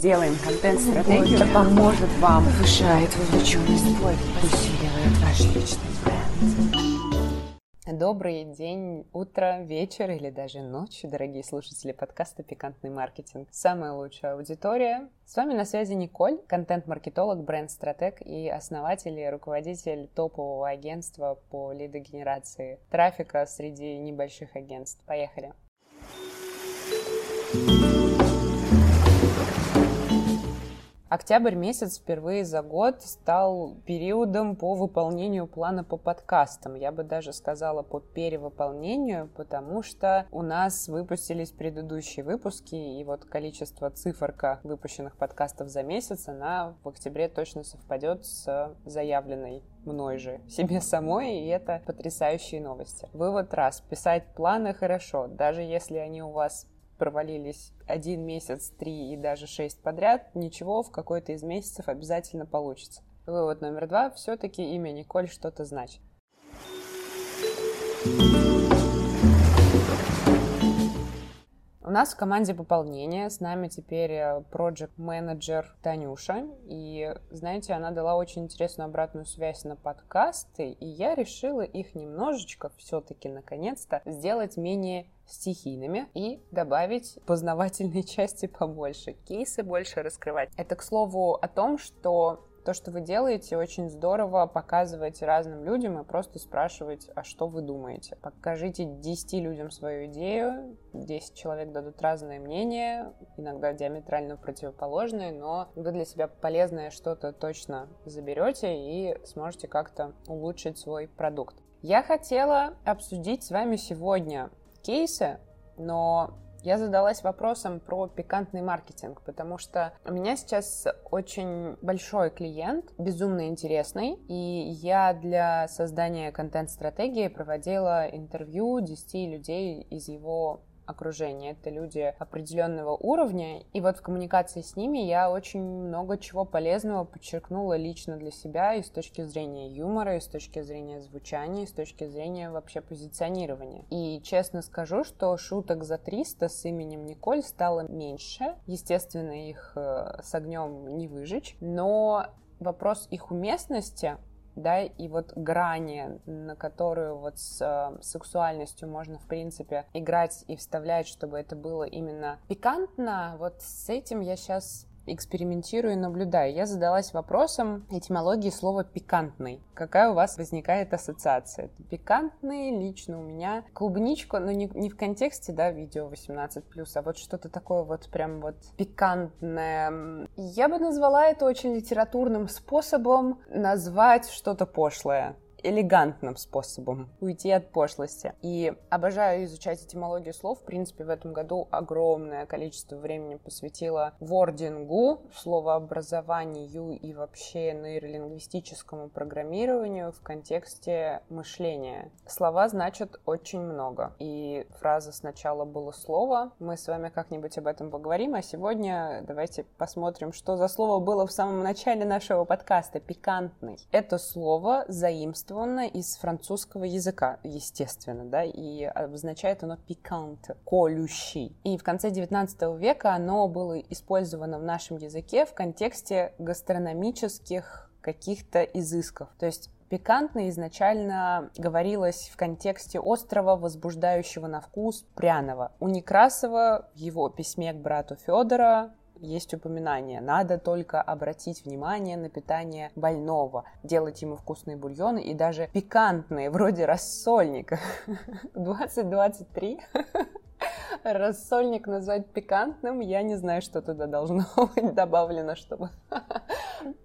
Делаем контент-стратегию, это поможет вам, повышает вовлеченность, усиливает ваш личный бренд. Добрый день, утро, вечер или даже ночь, дорогие слушатели подкаста «Пикантный маркетинг». Самая лучшая аудитория. С вами на связи Николь, контент-маркетолог, бренд-стратег и основатель и руководитель топового агентства по лидогенерации трафика среди небольших агентств. Поехали! Октябрь месяц впервые за год стал периодом по выполнению плана по подкастам. Я бы даже сказала по перевыполнению, потому что у нас выпустились предыдущие выпуски, и вот количество циферка выпущенных подкастов за месяц, она в октябре точно совпадет с заявленной мной же, себе самой, и это потрясающие новости. Вывод раз. Писать планы хорошо, даже если они у вас провалились один месяц, три и даже шесть подряд, ничего в какой-то из месяцев обязательно получится. Вывод номер два. Все-таки имя Николь что-то значит. У нас в команде пополнение, с нами теперь проект менеджер Танюша, и, знаете, она дала очень интересную обратную связь на подкасты, и я решила их немножечко все-таки, наконец-то, сделать менее стихийными и добавить познавательной части побольше, кейсы больше раскрывать. Это, к слову, о том, что то, что вы делаете, очень здорово показывать разным людям и просто спрашивать, а что вы думаете. Покажите 10 людям свою идею, 10 человек дадут разное мнение, иногда диаметрально противоположные, но вы для себя полезное что-то точно заберете и сможете как-то улучшить свой продукт. Я хотела обсудить с вами сегодня кейсы, но я задалась вопросом про пикантный маркетинг, потому что у меня сейчас очень большой клиент, безумно интересный, и я для создания контент-стратегии проводила интервью 10 людей из его окружения. Это люди определенного уровня. И вот в коммуникации с ними я очень много чего полезного подчеркнула лично для себя и с точки зрения юмора, и с точки зрения звучания, и с точки зрения вообще позиционирования. И честно скажу, что шуток за 300 с именем Николь стало меньше. Естественно, их э, с огнем не выжечь, но вопрос их уместности да, и вот грани, на которую вот с э, сексуальностью можно, в принципе, играть и вставлять, чтобы это было именно пикантно, вот с этим я сейчас экспериментирую и. Я задалась вопросом этимологии слова «пикантный». Какая у вас возникает ассоциация? Пикантный лично у меня клубничка, но не, не в контексте, да, видео 18+, а вот что-то такое вот прям вот пикантное. Я бы назвала это очень литературным способом назвать что-то пошлое элегантным способом уйти от пошлости. И обожаю изучать этимологию слов. В принципе, в этом году огромное количество времени посвятила вордингу, словообразованию и вообще нейролингвистическому программированию в контексте мышления. Слова значат очень много. И фраза «сначала было слово». Мы с вами как-нибудь об этом поговорим, а сегодня давайте посмотрим, что за слово было в самом начале нашего подкаста. Пикантный. Это слово заимствовано заимствовано из французского языка, естественно, да, и обозначает оно пикант, колющий. И в конце 19 века оно было использовано в нашем языке в контексте гастрономических каких-то изысков. То есть Пикантно изначально говорилось в контексте острого, возбуждающего на вкус, пряного. У Некрасова в его письме к брату Федора есть упоминание. Надо только обратить внимание на питание больного, делать ему вкусные бульоны и даже пикантные, вроде рассольника. 2023 рассольник назвать пикантным, я не знаю, что туда должно быть добавлено, чтобы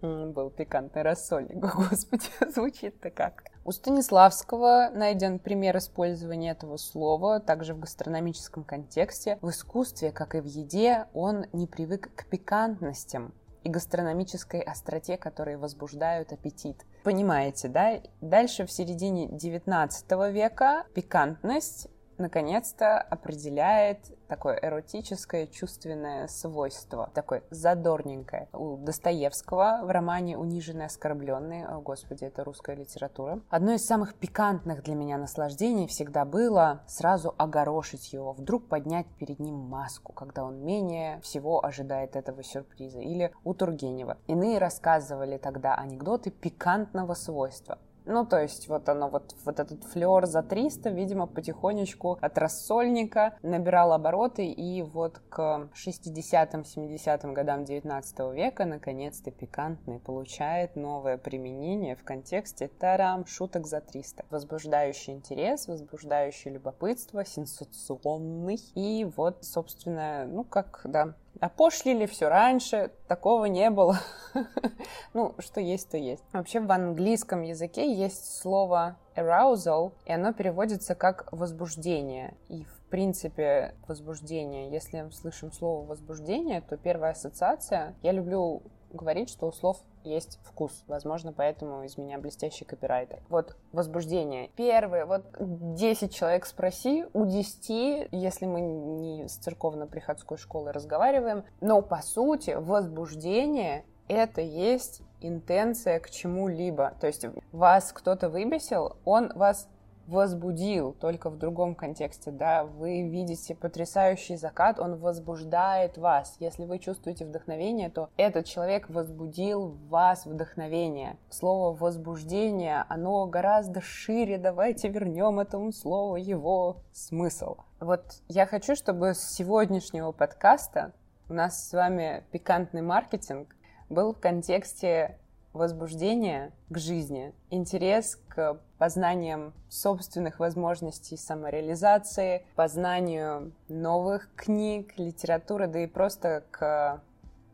был пикантный рассольник. Господи, звучит-то как. У Станиславского найден пример использования этого слова, также в гастрономическом контексте. В искусстве, как и в еде, он не привык к пикантностям и гастрономической остроте, которые возбуждают аппетит. Понимаете, да? Дальше в середине 19 века пикантность наконец-то определяет такое эротическое чувственное свойство, такое задорненькое. У Достоевского в романе «Униженный оскорбленный», о господи, это русская литература. Одно из самых пикантных для меня наслаждений всегда было сразу огорошить его, вдруг поднять перед ним маску, когда он менее всего ожидает этого сюрприза. Или у Тургенева. Иные рассказывали тогда анекдоты пикантного свойства. Ну, то есть вот оно, вот, вот этот флер за 300, видимо, потихонечку от рассольника набирал обороты, и вот к 60-м, 70-м годам 19 века наконец-то пикантный получает новое применение в контексте тарам, шуток за 300. Возбуждающий интерес, возбуждающий любопытство, сенсационный, и вот, собственно, ну, как, да, опошлили все раньше, такого не было. ну, что есть, то есть. Вообще в английском языке есть слово arousal, и оно переводится как возбуждение. И в принципе возбуждение, если мы слышим слово возбуждение, то первая ассоциация, я люблю говорить, что у слов есть вкус. Возможно, поэтому из меня блестящий копирайтер. Вот возбуждение. Первое, вот 10 человек спроси, у 10, если мы не с церковно-приходской школы разговариваем, но по сути возбуждение это есть интенция к чему-либо. То есть вас кто-то выбесил, он вас возбудил, только в другом контексте, да, вы видите потрясающий закат, он возбуждает вас. Если вы чувствуете вдохновение, то этот человек возбудил вас вдохновение. Слово возбуждение, оно гораздо шире, давайте вернем этому слову его смысл. Вот я хочу, чтобы с сегодняшнего подкаста у нас с вами пикантный маркетинг был в контексте возбуждение к жизни, интерес к познаниям собственных возможностей самореализации, познанию новых книг, литературы, да и просто к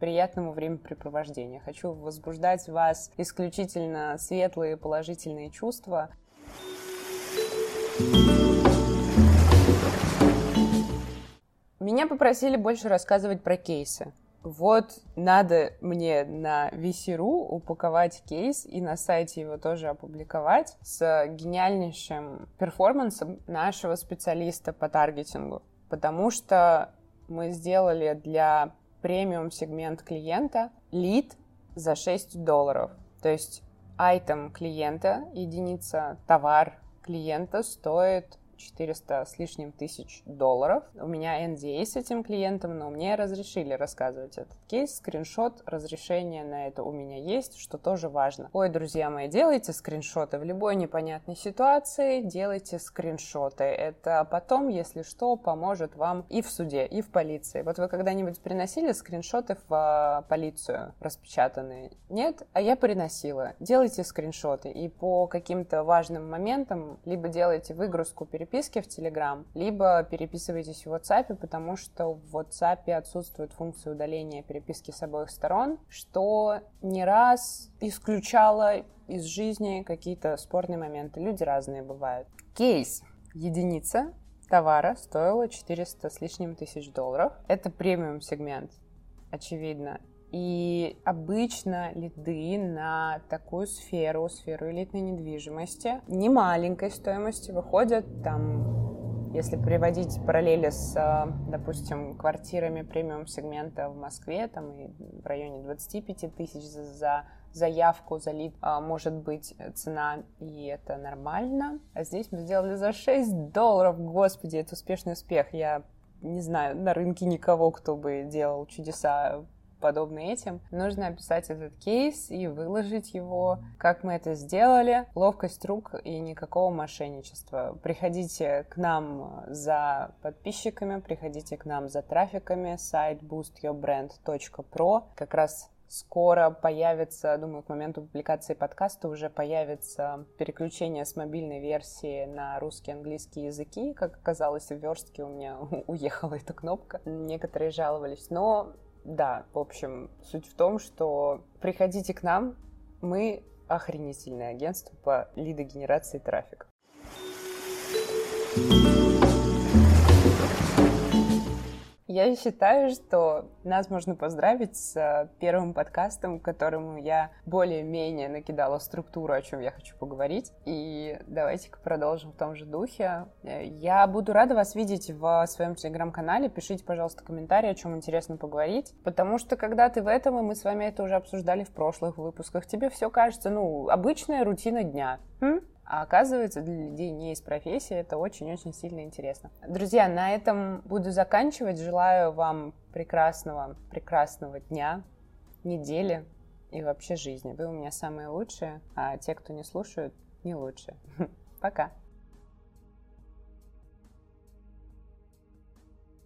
приятному времяпрепровождению. Хочу возбуждать вас исключительно светлые положительные чувства. Меня попросили больше рассказывать про кейсы вот надо мне на VC.ru упаковать кейс и на сайте его тоже опубликовать с гениальнейшим перформансом нашего специалиста по таргетингу, потому что мы сделали для премиум сегмент клиента лид за 6 долларов. То есть айтем клиента, единица товар клиента стоит 400 с лишним тысяч долларов. У меня NDA с этим клиентом, но мне разрешили рассказывать этот кейс. Скриншот разрешения на это у меня есть, что тоже важно. Ой, друзья мои, делайте скриншоты в любой непонятной ситуации, делайте скриншоты. Это потом, если что, поможет вам и в суде, и в полиции. Вот вы когда-нибудь приносили скриншоты в а, полицию распечатанные? Нет? А я приносила. Делайте скриншоты и по каким-то важным моментам либо делайте выгрузку, переписку, переписке в Telegram, либо переписывайтесь в WhatsApp, потому что в WhatsApp отсутствует функция удаления переписки с обоих сторон, что не раз исключало из жизни какие-то спорные моменты. Люди разные бывают. Кейс. Единица товара стоила 400 с лишним тысяч долларов. Это премиум сегмент, очевидно. И обычно лиды на такую сферу, сферу элитной недвижимости, не маленькой стоимости выходят там, если приводить параллели с, допустим, квартирами премиум сегмента в Москве, там и в районе 25 тысяч за заявку за лид а, может быть цена, и это нормально. А здесь мы сделали за 6 долларов. Господи, это успешный успех. Я не знаю на рынке никого, кто бы делал чудеса подобные этим, нужно описать этот кейс и выложить его, как мы это сделали. Ловкость рук и никакого мошенничества. Приходите к нам за подписчиками, приходите к нам за трафиками. Сайт boostyourbrand.pro. Как раз скоро появится, думаю, к моменту публикации подкаста уже появится переключение с мобильной версии на русский и английский языки. Как оказалось, в верстке у меня уехала эта кнопка. Некоторые жаловались, но да, в общем, суть в том, что приходите к нам, мы охренительное агентство по лидогенерации трафика. Я считаю, что нас можно поздравить с э, первым подкастом, которому я более-менее накидала структуру, о чем я хочу поговорить. И давайте-ка продолжим в том же духе. Э, я буду рада вас видеть в своем телеграм-канале. Пишите, пожалуйста, комментарии, о чем интересно поговорить. Потому что когда ты в этом, и мы с вами это уже обсуждали в прошлых выпусках, тебе все кажется, ну, обычная рутина дня. М? А оказывается, для людей не из профессии это очень-очень сильно интересно. Друзья, на этом буду заканчивать. Желаю вам прекрасного, прекрасного дня, недели и вообще жизни. Вы у меня самые лучшие, а те, кто не слушают, не лучше. Пока.